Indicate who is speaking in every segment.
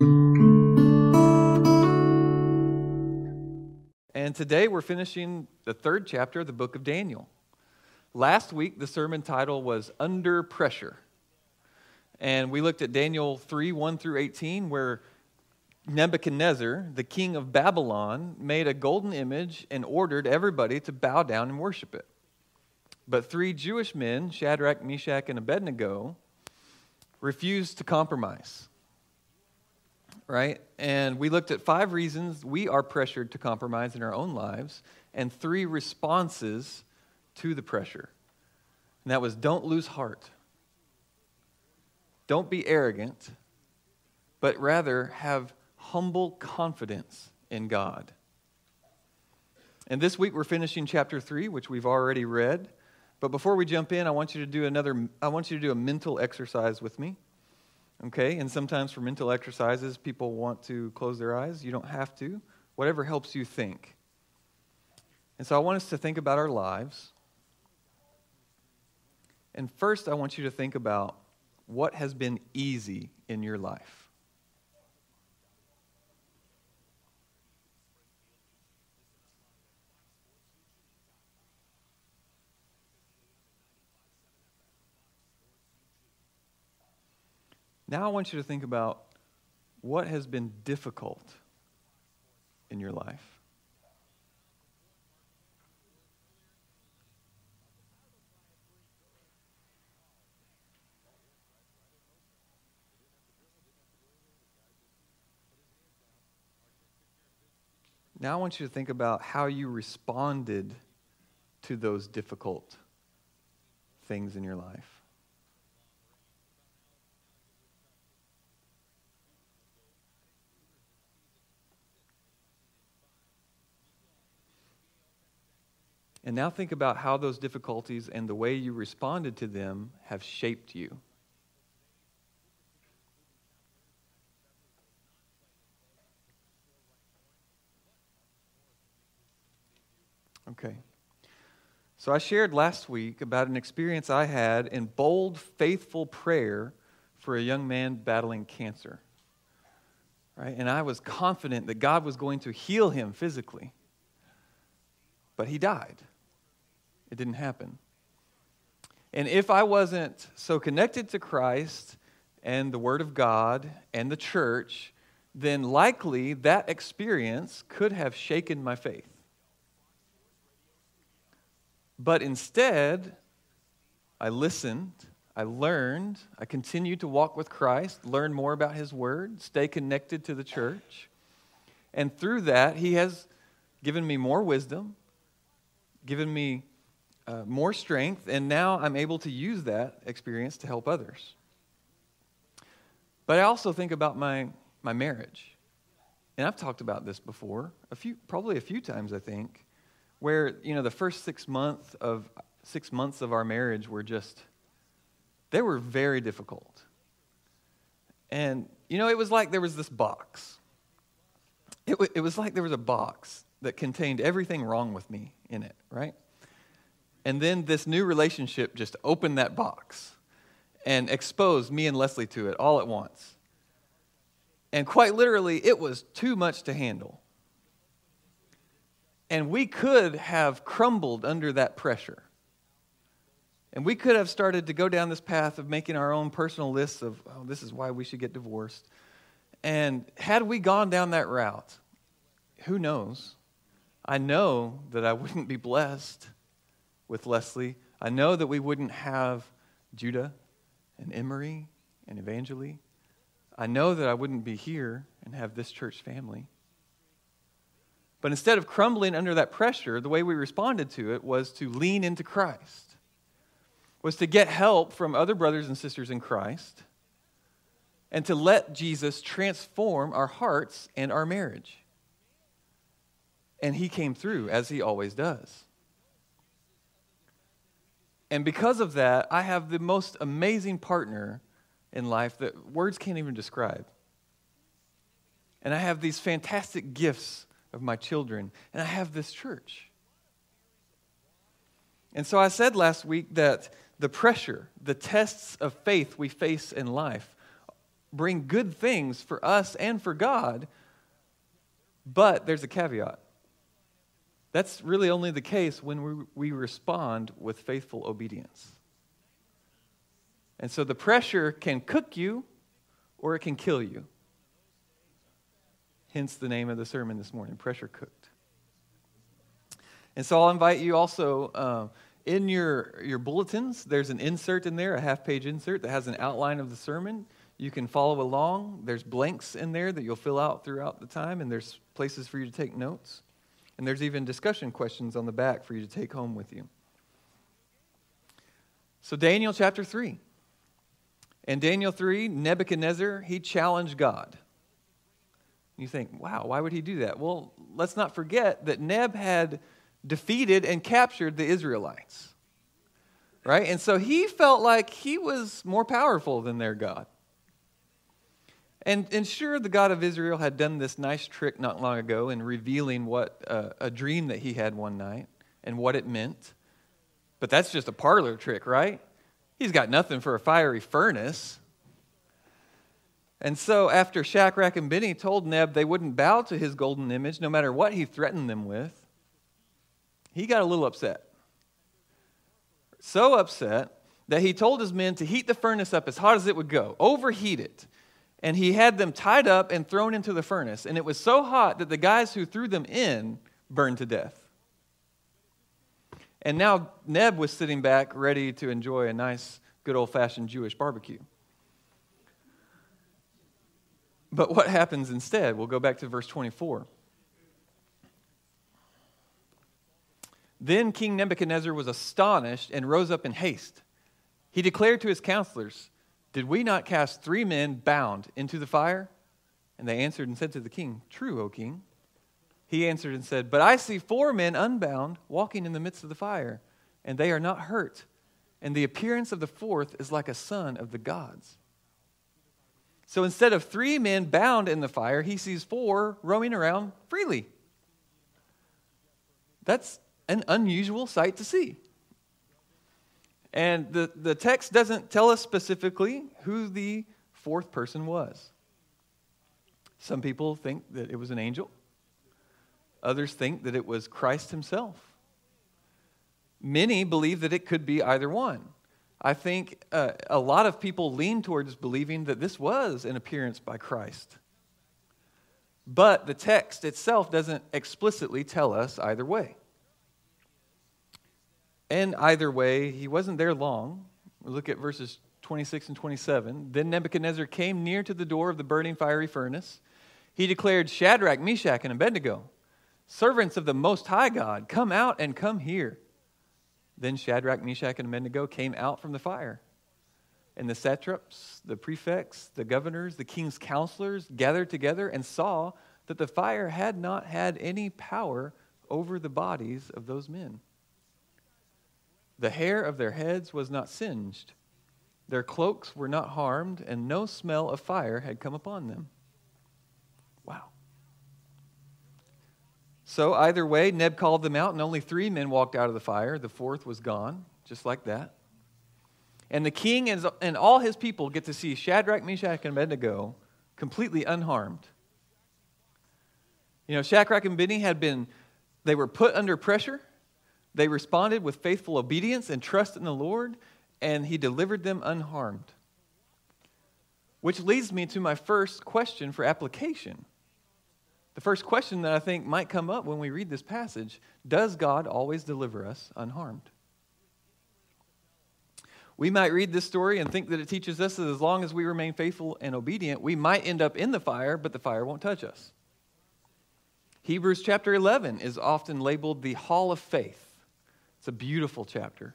Speaker 1: And today we're finishing the third chapter of the book of Daniel. Last week, the sermon title was Under Pressure. And we looked at Daniel 3 1 through 18, where Nebuchadnezzar, the king of Babylon, made a golden image and ordered everybody to bow down and worship it. But three Jewish men, Shadrach, Meshach, and Abednego, refused to compromise. Right? And we looked at five reasons we are pressured to compromise in our own lives and three responses to the pressure. And that was don't lose heart, don't be arrogant, but rather have humble confidence in God. And this week we're finishing chapter 3, which we've already read. But before we jump in, I want you to do another I want you to do a mental exercise with me. Okay? And sometimes for mental exercises, people want to close their eyes. You don't have to. Whatever helps you think. And so I want us to think about our lives. And first, I want you to think about what has been easy in your life. Now I want you to think about what has been difficult in your life. Now I want you to think about how you responded to those difficult things in your life. And now think about how those difficulties and the way you responded to them have shaped you. Okay. So I shared last week about an experience I had in bold, faithful prayer for a young man battling cancer. Right? And I was confident that God was going to heal him physically. But he died. It didn't happen. And if I wasn't so connected to Christ and the Word of God and the church, then likely that experience could have shaken my faith. But instead, I listened, I learned, I continued to walk with Christ, learn more about His Word, stay connected to the church. And through that, He has given me more wisdom, given me uh, more strength, and now I'm able to use that experience to help others. But I also think about my, my marriage. And I've talked about this before, a few, probably a few times, I think, where, you know, the first six, month of, six months of our marriage were just, they were very difficult. And, you know, it was like there was this box. It, w- it was like there was a box that contained everything wrong with me in it, right? And then this new relationship just opened that box and exposed me and Leslie to it all at once. And quite literally, it was too much to handle. And we could have crumbled under that pressure. And we could have started to go down this path of making our own personal lists of, oh, this is why we should get divorced. And had we gone down that route, who knows? I know that I wouldn't be blessed with Leslie, I know that we wouldn't have Judah and Emery and Evangeli. I know that I wouldn't be here and have this church family. But instead of crumbling under that pressure, the way we responded to it was to lean into Christ, was to get help from other brothers and sisters in Christ, and to let Jesus transform our hearts and our marriage. And he came through, as he always does. And because of that, I have the most amazing partner in life that words can't even describe. And I have these fantastic gifts of my children, and I have this church. And so I said last week that the pressure, the tests of faith we face in life bring good things for us and for God, but there's a caveat. That's really only the case when we, we respond with faithful obedience. And so the pressure can cook you or it can kill you. Hence the name of the sermon this morning Pressure Cooked. And so I'll invite you also uh, in your, your bulletins, there's an insert in there, a half page insert that has an outline of the sermon. You can follow along. There's blanks in there that you'll fill out throughout the time, and there's places for you to take notes. And there's even discussion questions on the back for you to take home with you. So, Daniel chapter 3. In Daniel 3, Nebuchadnezzar, he challenged God. You think, wow, why would he do that? Well, let's not forget that Neb had defeated and captured the Israelites. Right? And so he felt like he was more powerful than their God. And, and sure, the God of Israel had done this nice trick not long ago in revealing what uh, a dream that he had one night and what it meant. But that's just a parlor trick, right? He's got nothing for a fiery furnace. And so, after Shadrach and Benny told Neb they wouldn't bow to his golden image no matter what he threatened them with, he got a little upset. So upset that he told his men to heat the furnace up as hot as it would go, overheat it and he had them tied up and thrown into the furnace. And it was so hot that the guys who threw them in burned to death. And now Neb was sitting back ready to enjoy a nice, good old fashioned Jewish barbecue. But what happens instead? We'll go back to verse 24. Then King Nebuchadnezzar was astonished and rose up in haste. He declared to his counselors, did we not cast three men bound into the fire? And they answered and said to the king, True, O king. He answered and said, But I see four men unbound walking in the midst of the fire, and they are not hurt. And the appearance of the fourth is like a son of the gods. So instead of three men bound in the fire, he sees four roaming around freely. That's an unusual sight to see. And the, the text doesn't tell us specifically who the fourth person was. Some people think that it was an angel, others think that it was Christ himself. Many believe that it could be either one. I think uh, a lot of people lean towards believing that this was an appearance by Christ. But the text itself doesn't explicitly tell us either way. And either way, he wasn't there long. Look at verses 26 and 27. Then Nebuchadnezzar came near to the door of the burning fiery furnace. He declared, Shadrach, Meshach, and Abednego, servants of the Most High God, come out and come here. Then Shadrach, Meshach, and Abednego came out from the fire. And the satraps, the prefects, the governors, the king's counselors gathered together and saw that the fire had not had any power over the bodies of those men. The hair of their heads was not singed, their cloaks were not harmed, and no smell of fire had come upon them. Wow. So, either way, Neb called them out, and only three men walked out of the fire. The fourth was gone, just like that. And the king and all his people get to see Shadrach, Meshach, and Abednego completely unharmed. You know, Shadrach and Benny had been, they were put under pressure. They responded with faithful obedience and trust in the Lord, and He delivered them unharmed. Which leads me to my first question for application. The first question that I think might come up when we read this passage Does God always deliver us unharmed? We might read this story and think that it teaches us that as long as we remain faithful and obedient, we might end up in the fire, but the fire won't touch us. Hebrews chapter 11 is often labeled the hall of faith. It's a beautiful chapter.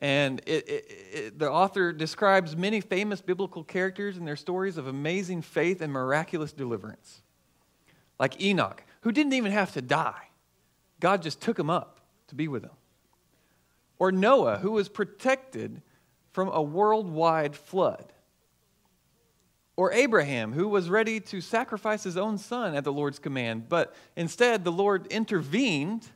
Speaker 1: And it, it, it, the author describes many famous biblical characters and their stories of amazing faith and miraculous deliverance. Like Enoch, who didn't even have to die, God just took him up to be with him. Or Noah, who was protected from a worldwide flood. Or Abraham, who was ready to sacrifice his own son at the Lord's command, but instead the Lord intervened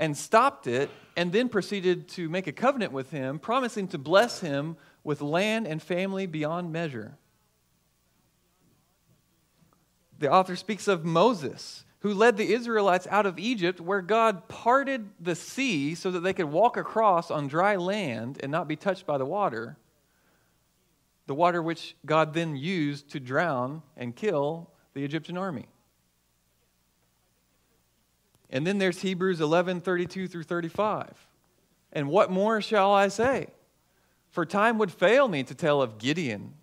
Speaker 1: and stopped it, and then proceeded to make a covenant with him, promising to bless him with land and family beyond measure. The author speaks of Moses, who led the Israelites out of Egypt, where God parted the sea so that they could walk across on dry land and not be touched by the water. The water which God then used to drown and kill the Egyptian army. And then there's Hebrews 11 32 through 35. And what more shall I say? For time would fail me to tell of Gideon,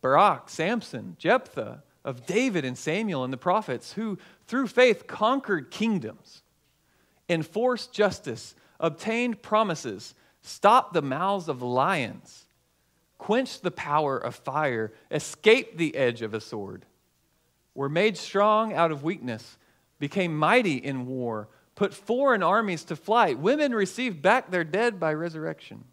Speaker 1: Barak, Samson, Jephthah, of David and Samuel and the prophets, who through faith conquered kingdoms, enforced justice, obtained promises, stopped the mouths of lions, quenched the power of fire, escaped the edge of a sword, were made strong out of weakness, became mighty in war, put foreign armies to flight. Women received back their dead by resurrection.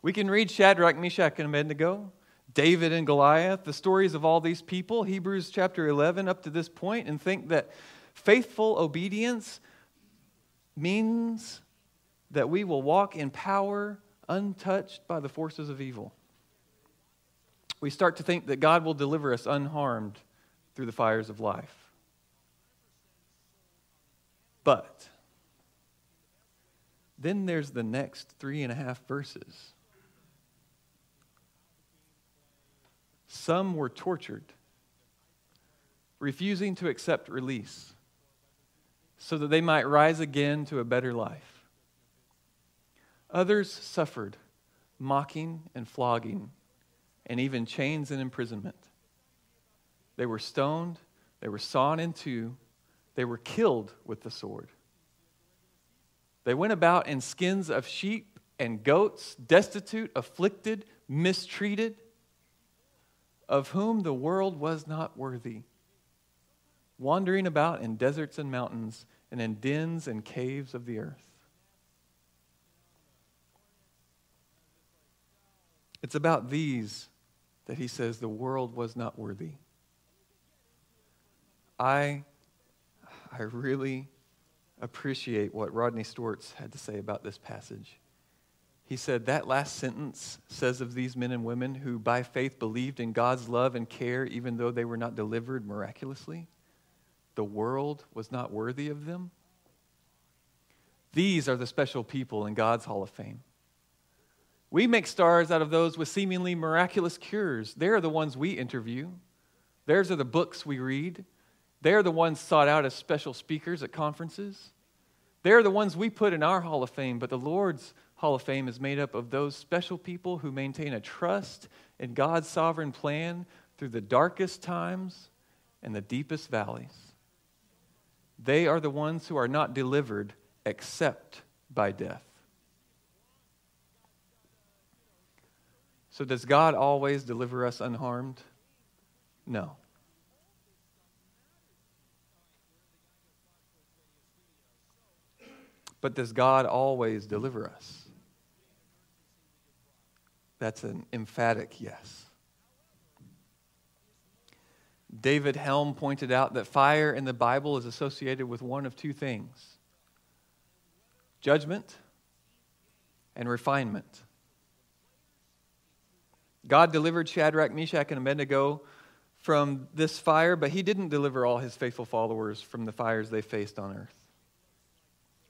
Speaker 1: We can read Shadrach, Meshach, and Abednego, David and Goliath, the stories of all these people, Hebrews chapter 11 up to this point, and think that faithful obedience means that we will walk in power untouched by the forces of evil. We start to think that God will deliver us unharmed through the fires of life. But then there's the next three and a half verses. Some were tortured, refusing to accept release so that they might rise again to a better life. Others suffered mocking and flogging, and even chains and imprisonment. They were stoned, they were sawn in two they were killed with the sword. They went about in skins of sheep and goats, destitute, afflicted, mistreated, of whom the world was not worthy, wandering about in deserts and mountains and in dens and caves of the earth. It's about these that he says the world was not worthy. I I really appreciate what Rodney Stortz had to say about this passage. He said that last sentence says of these men and women who by faith believed in God's love and care even though they were not delivered miraculously, the world was not worthy of them. These are the special people in God's Hall of Fame. We make stars out of those with seemingly miraculous cures. They're the ones we interview. Theirs are the books we read. They're the ones sought out as special speakers at conferences. They're the ones we put in our Hall of Fame, but the Lord's Hall of Fame is made up of those special people who maintain a trust in God's sovereign plan through the darkest times and the deepest valleys. They are the ones who are not delivered except by death. So, does God always deliver us unharmed? No. But does God always deliver us? That's an emphatic yes. David Helm pointed out that fire in the Bible is associated with one of two things judgment and refinement. God delivered Shadrach, Meshach, and Abednego from this fire, but he didn't deliver all his faithful followers from the fires they faced on earth.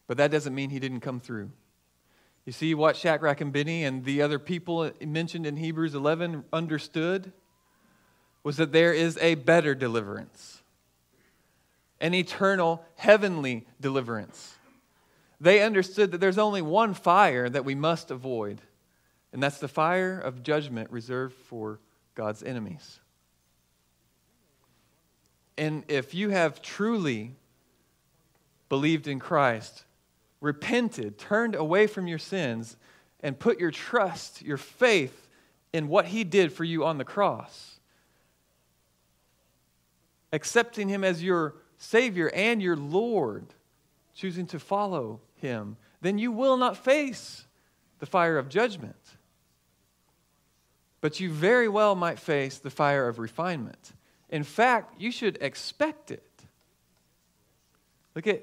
Speaker 1: But that doesn't mean he didn't come through. You see what Shadrach and Benny and the other people mentioned in Hebrews 11 understood was that there is a better deliverance, an eternal heavenly deliverance. They understood that there's only one fire that we must avoid, and that's the fire of judgment reserved for God's enemies. And if you have truly believed in Christ, repented, turned away from your sins, and put your trust, your faith in what He did for you on the cross, accepting Him as your Savior and your Lord, choosing to follow Him, then you will not face the fire of judgment. But you very well might face the fire of refinement. In fact, you should expect it. Look at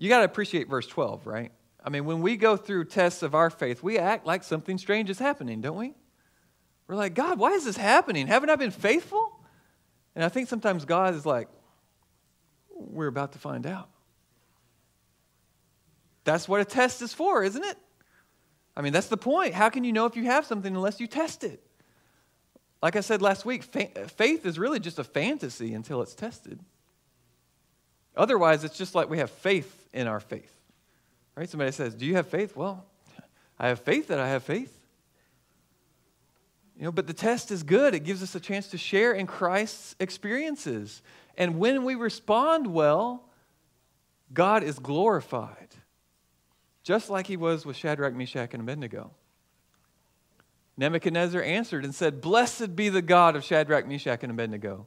Speaker 1: You got to appreciate verse 12, right? I mean, when we go through tests of our faith, we act like something strange is happening, don't we? We're like, God, why is this happening? Haven't I been faithful? And I think sometimes God is like, we're about to find out. That's what a test is for, isn't it? I mean, that's the point. How can you know if you have something unless you test it? Like I said last week, faith is really just a fantasy until it's tested. Otherwise, it's just like we have faith in our faith. Right? Somebody says, Do you have faith? Well, I have faith that I have faith. You know, but the test is good. It gives us a chance to share in Christ's experiences. And when we respond well, God is glorified, just like he was with Shadrach, Meshach, and Abednego. Nebuchadnezzar answered and said, Blessed be the God of Shadrach, Meshach, and Abednego,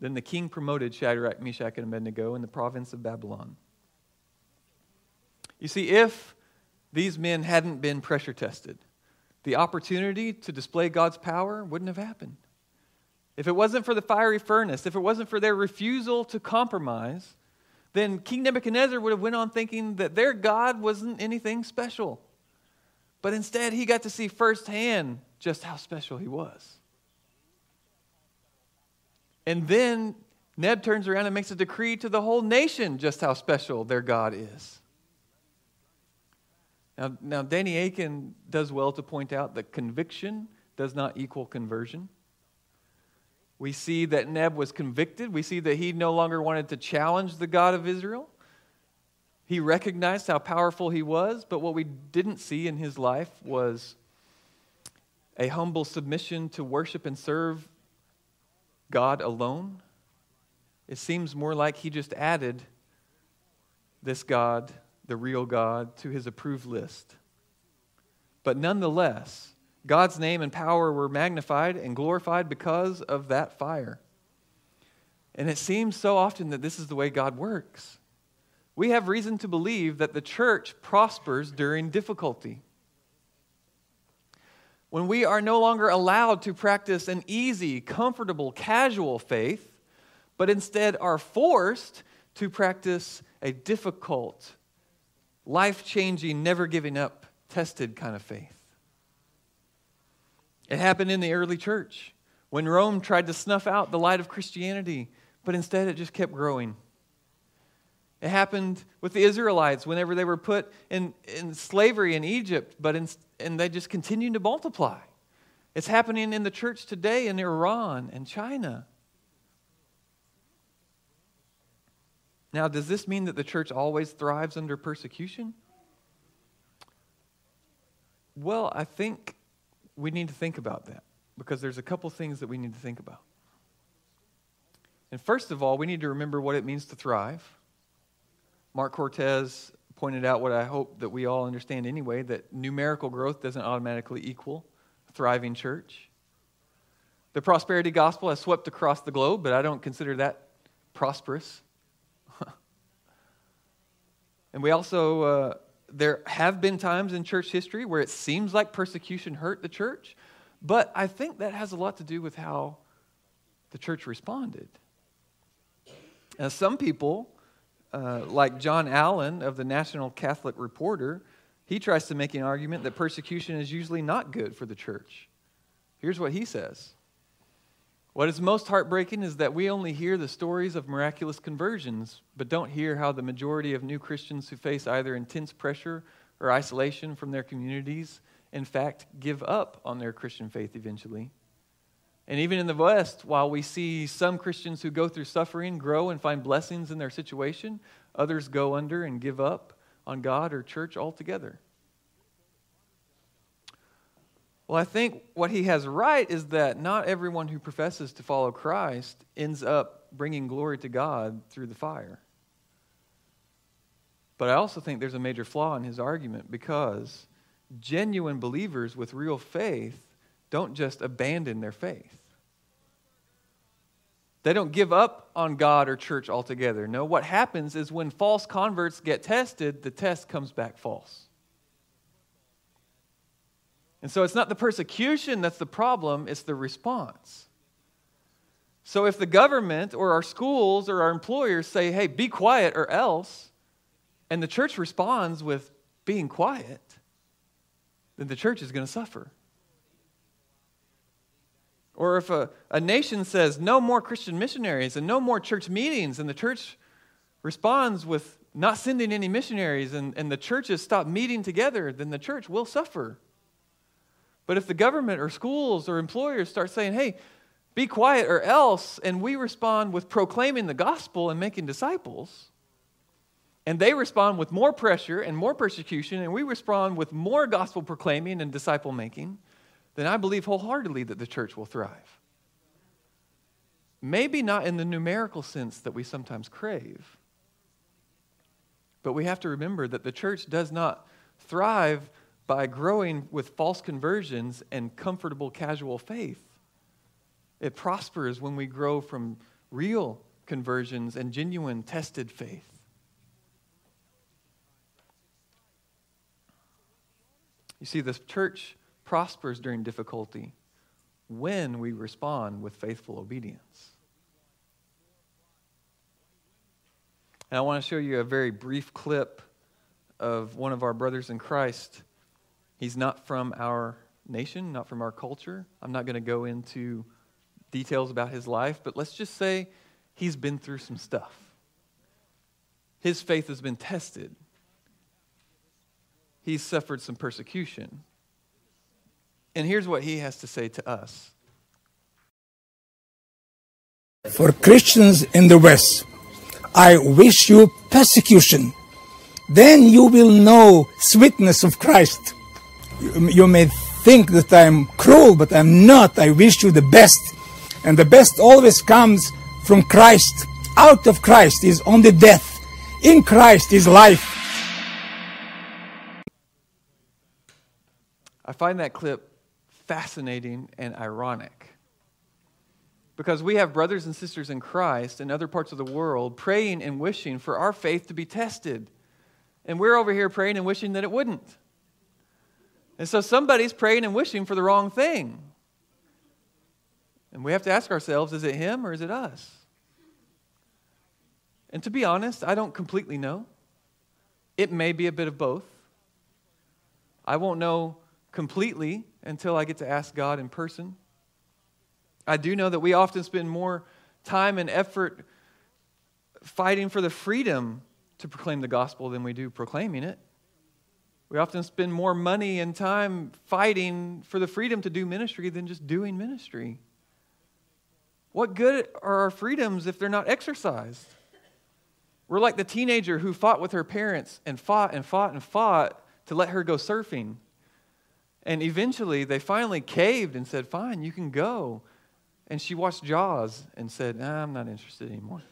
Speaker 1: Then the king promoted Shadrach, Meshach, and Abednego in the province of Babylon. You see, if these men hadn't been pressure tested, the opportunity to display God's power wouldn't have happened. If it wasn't for the fiery furnace, if it wasn't for their refusal to compromise, then King Nebuchadnezzar would have went on thinking that their God wasn't anything special. But instead, he got to see firsthand just how special he was. And then Neb turns around and makes a decree to the whole nation just how special their God is. Now, now Danny Akin does well to point out that conviction does not equal conversion. We see that Neb was convicted. We see that he no longer wanted to challenge the God of Israel. He recognized how powerful he was, but what we didn't see in his life was a humble submission to worship and serve God alone. It seems more like he just added this God, the real God, to his approved list. But nonetheless, God's name and power were magnified and glorified because of that fire. And it seems so often that this is the way God works. We have reason to believe that the church prospers during difficulty. When we are no longer allowed to practice an easy, comfortable, casual faith, but instead are forced to practice a difficult, life changing, never giving up, tested kind of faith. It happened in the early church when Rome tried to snuff out the light of Christianity, but instead it just kept growing. It happened with the Israelites whenever they were put in, in slavery in Egypt, but in, and they just continued to multiply. It's happening in the church today in Iran and China. Now, does this mean that the church always thrives under persecution? Well, I think we need to think about that because there's a couple things that we need to think about. And first of all, we need to remember what it means to thrive. Marc Cortez pointed out what I hope that we all understand anyway that numerical growth doesn't automatically equal a thriving church. The prosperity gospel has swept across the globe, but I don't consider that prosperous. and we also uh, there have been times in church history where it seems like persecution hurt the church, but I think that has a lot to do with how the church responded. Now, some people, uh, like John Allen of the National Catholic Reporter, he tries to make an argument that persecution is usually not good for the church. Here's what he says what is most heartbreaking is that we only hear the stories of miraculous conversions, but don't hear how the majority of new Christians who face either intense pressure or isolation from their communities, in fact, give up on their Christian faith eventually. And even in the West, while we see some Christians who go through suffering grow and find blessings in their situation, others go under and give up on God or church altogether. Well, I think what he has right is that not everyone who professes to follow Christ ends up bringing glory to God through the fire. But I also think there's a major flaw in his argument because genuine believers with real faith don't just abandon their faith. They don't give up on God or church altogether. No, what happens is when false converts get tested, the test comes back false. And so it's not the persecution that's the problem, it's the response. So if the government or our schools or our employers say, hey, be quiet or else, and the church responds with being quiet, then the church is going to suffer. Or if a, a nation says no more Christian missionaries and no more church meetings, and the church responds with not sending any missionaries, and, and the churches stop meeting together, then the church will suffer. But if the government or schools or employers start saying, hey, be quiet or else, and we respond with proclaiming the gospel and making disciples, and they respond with more pressure and more persecution, and we respond with more gospel proclaiming and disciple making, then I believe wholeheartedly that the church will thrive. Maybe not in the numerical sense that we sometimes crave, but we have to remember that the church does not thrive by growing with false conversions and comfortable casual faith. It prospers when we grow from real conversions and genuine tested faith. You see, the church prospers during difficulty when we respond with faithful obedience. And I want to show you a very brief clip of one of our brothers in Christ He's not from our nation, not from our culture. I'm not going to go into details about his life, but let's just say he's been through some stuff. His faith has been tested. He's suffered some persecution. And here's what he has to say to us.
Speaker 2: For Christians in the West, I wish you persecution. Then you will know sweetness of Christ you may think that I'm cruel, but I'm not. I wish you the best. And the best always comes from Christ. Out of Christ is only death. In Christ is life.
Speaker 1: I find that clip fascinating and ironic. Because we have brothers and sisters in Christ in other parts of the world praying and wishing for our faith to be tested. And we're over here praying and wishing that it wouldn't. And so somebody's praying and wishing for the wrong thing. And we have to ask ourselves is it him or is it us? And to be honest, I don't completely know. It may be a bit of both. I won't know completely until I get to ask God in person. I do know that we often spend more time and effort fighting for the freedom to proclaim the gospel than we do proclaiming it. We often spend more money and time fighting for the freedom to do ministry than just doing ministry. What good are our freedoms if they're not exercised? We're like the teenager who fought with her parents and fought and fought and fought to let her go surfing. And eventually they finally caved and said, Fine, you can go. And she watched Jaws and said, nah, I'm not interested anymore.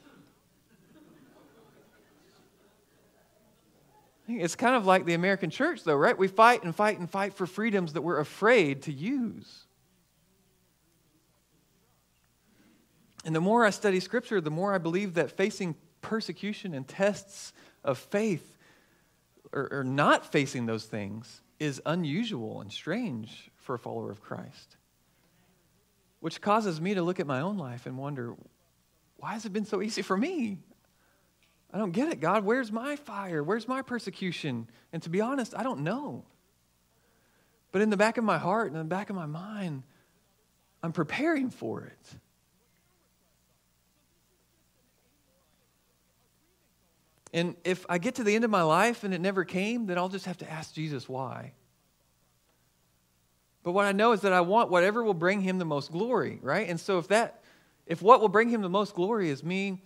Speaker 1: It's kind of like the American church, though, right? We fight and fight and fight for freedoms that we're afraid to use. And the more I study Scripture, the more I believe that facing persecution and tests of faith, or, or not facing those things, is unusual and strange for a follower of Christ. Which causes me to look at my own life and wonder, why has it been so easy for me? I don't get it, God. Where's my fire? Where's my persecution? And to be honest, I don't know. But in the back of my heart and in the back of my mind, I'm preparing for it. And if I get to the end of my life and it never came, then I'll just have to ask Jesus why. But what I know is that I want whatever will bring him the most glory, right? And so if that if what will bring him the most glory is me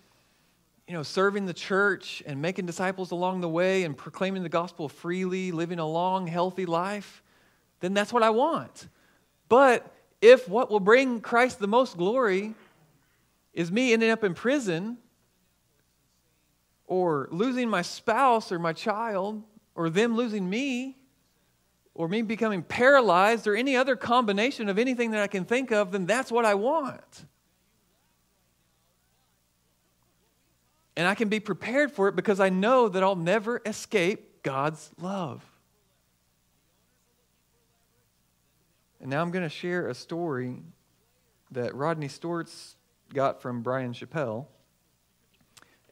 Speaker 1: you know, serving the church and making disciples along the way and proclaiming the gospel freely, living a long, healthy life, then that's what I want. But if what will bring Christ the most glory is me ending up in prison or losing my spouse or my child or them losing me or me becoming paralyzed or any other combination of anything that I can think of, then that's what I want. And I can be prepared for it because I know that I'll never escape God's love. And now I'm going to share a story that Rodney Stortz got from Bryan Chapell.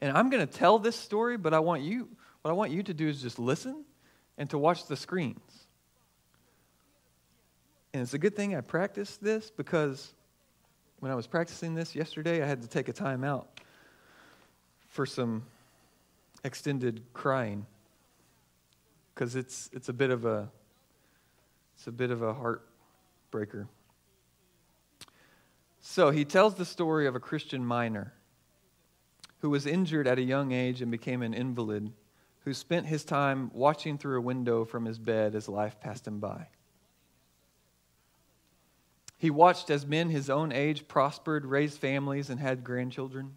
Speaker 1: And I'm going to tell this story, but I want you what I want you to do is just listen and to watch the screens. And it's a good thing I practiced this because when I was practicing this yesterday, I had to take a time out for some extended crying because it's, it's a bit of a it's a bit of a heartbreaker. So he tells the story of a Christian miner who was injured at a young age and became an invalid, who spent his time watching through a window from his bed as life passed him by. He watched as men his own age prospered, raised families, and had grandchildren.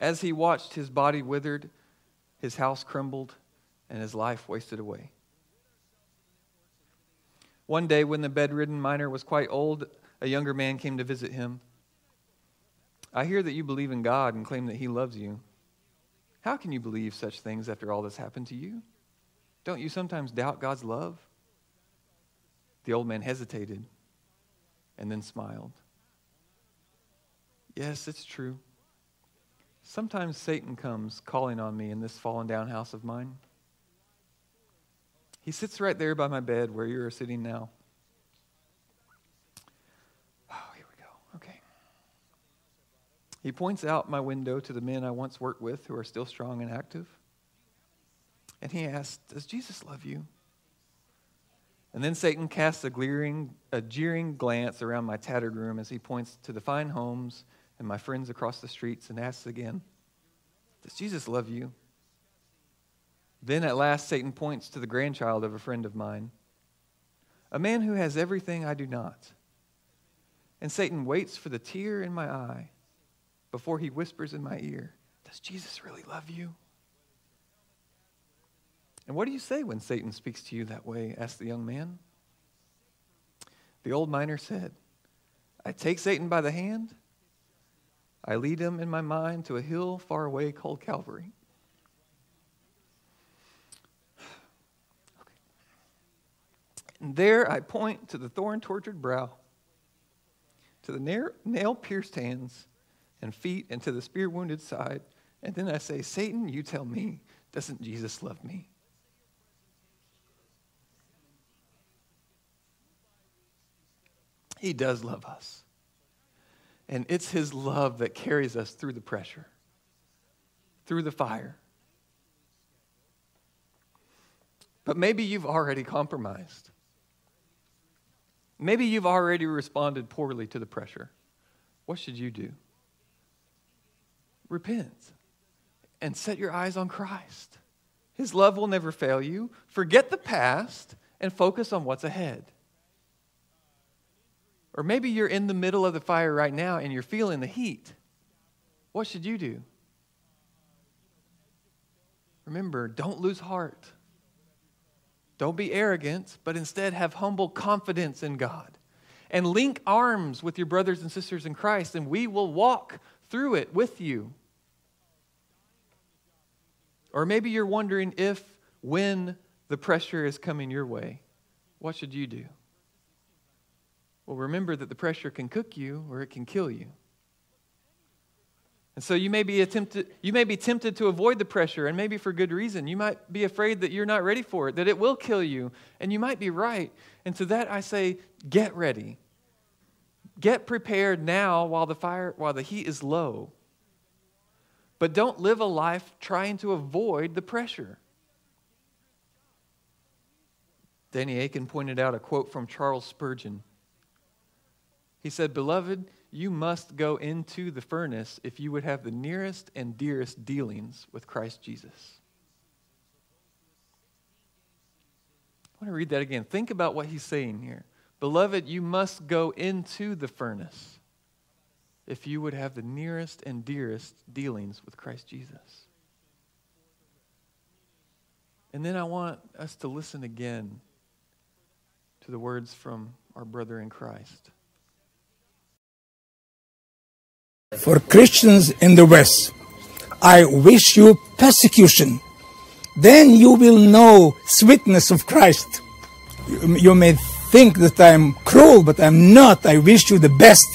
Speaker 1: As he watched, his body withered, his house crumbled, and his life wasted away. One day, when the bedridden miner was quite old, a younger man came to visit him. I hear that you believe in God and claim that He loves you. How can you believe such things after all that's happened to you? Don't you sometimes doubt God's love? The old man hesitated and then smiled. Yes, it's true. Sometimes Satan comes calling on me in this fallen down house of mine. He sits right there by my bed where you're sitting now. Oh, here we go. Okay. He points out my window to the men I once worked with who are still strong and active. And he asks, Does Jesus love you? And then Satan casts a, glaring, a jeering glance around my tattered room as he points to the fine homes and my friends across the streets and asks again, Does Jesus love you? Then at last, Satan points to the grandchild of a friend of mine, a man who has everything I do not. And Satan waits for the tear in my eye before he whispers in my ear, Does Jesus really love you? And what do you say when Satan speaks to you that way? asked the young man. The old miner said, I take Satan by the hand I lead him in my mind to a hill far away called Calvary. Okay. And there I point to the thorn tortured brow, to the nail pierced hands and feet, and to the spear wounded side. And then I say, Satan, you tell me, doesn't Jesus love me? He does love us. And it's His love that carries us through the pressure, through the fire. But maybe you've already compromised. Maybe you've already responded poorly to the pressure. What should you do? Repent and set your eyes on Christ. His love will never fail you. Forget the past and focus on what's ahead. Or maybe you're in the middle of the fire right now and you're feeling the heat. What should you do? Remember, don't lose heart. Don't be arrogant, but instead have humble confidence in God. And link arms with your brothers and sisters in Christ, and we will walk through it with you. Or maybe you're wondering if, when the pressure is coming your way, what should you do? Well, remember that the pressure can cook you or it can kill you. And so you may be tempted, you may be tempted to avoid the pressure, and maybe for good reason. You might be afraid that you're not ready for it, that it will kill you, and you might be right. And to that I say, get ready. Get prepared now while the fire, while the heat is low. But don't live a life trying to avoid the pressure. Danny Akin pointed out a quote from Charles Spurgeon. He said, Beloved, you must go into the furnace if you would have the nearest and dearest dealings with Christ Jesus. I want to read that again. Think about what he's saying here. Beloved, you must go into the furnace if you would have the nearest and dearest dealings with Christ Jesus. And then I want us to listen again to the words from our brother in Christ.
Speaker 2: For Christians in the West, I wish you persecution. Then you will know sweetness of Christ. You, may think that I'm cruel, but I'm not. I wish you the best.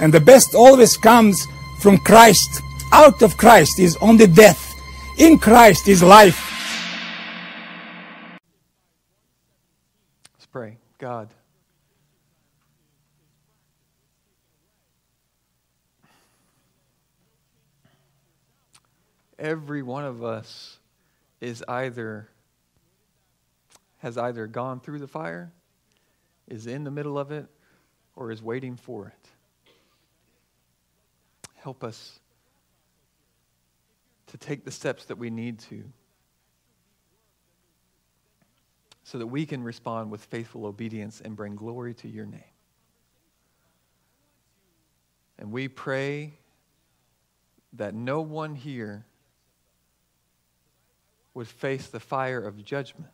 Speaker 2: And the best always comes from Christ. Out of Christ is only death. In Christ is life.
Speaker 1: Let's pray. God. Every one of us is either has either gone through the fire, is in the middle of it, or is waiting for it. Help us to take the steps that we need to so that we can respond with faithful obedience and bring glory to your name. And we pray that no one here would face the fire of judgment.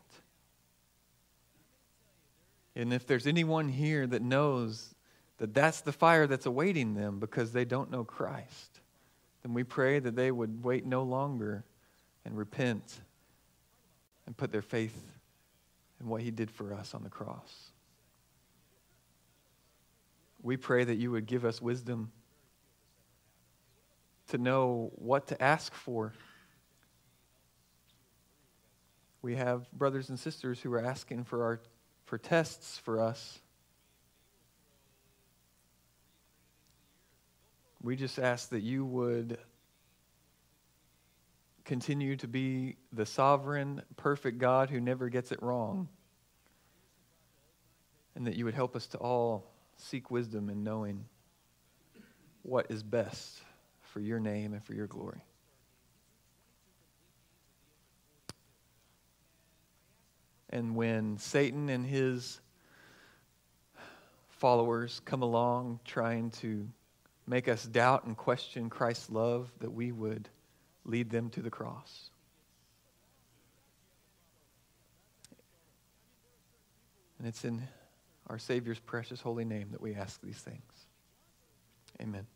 Speaker 1: And if there's anyone here that knows that that's the fire that's awaiting them because they don't know Christ, then we pray that they would wait no longer and repent and put their faith in what he did for us on the cross. We pray that you would give us wisdom to know what to ask for we have brothers and sisters who are asking for, our, for tests for us. We just ask that you would continue to be the sovereign, perfect God who never gets it wrong. And that you would help us to all seek wisdom in knowing what is best for your name and for your glory. And when Satan and his followers come along trying to make us doubt and question Christ's love, that we would lead them to the cross. And it's in our Savior's precious holy name that we ask these things. Amen.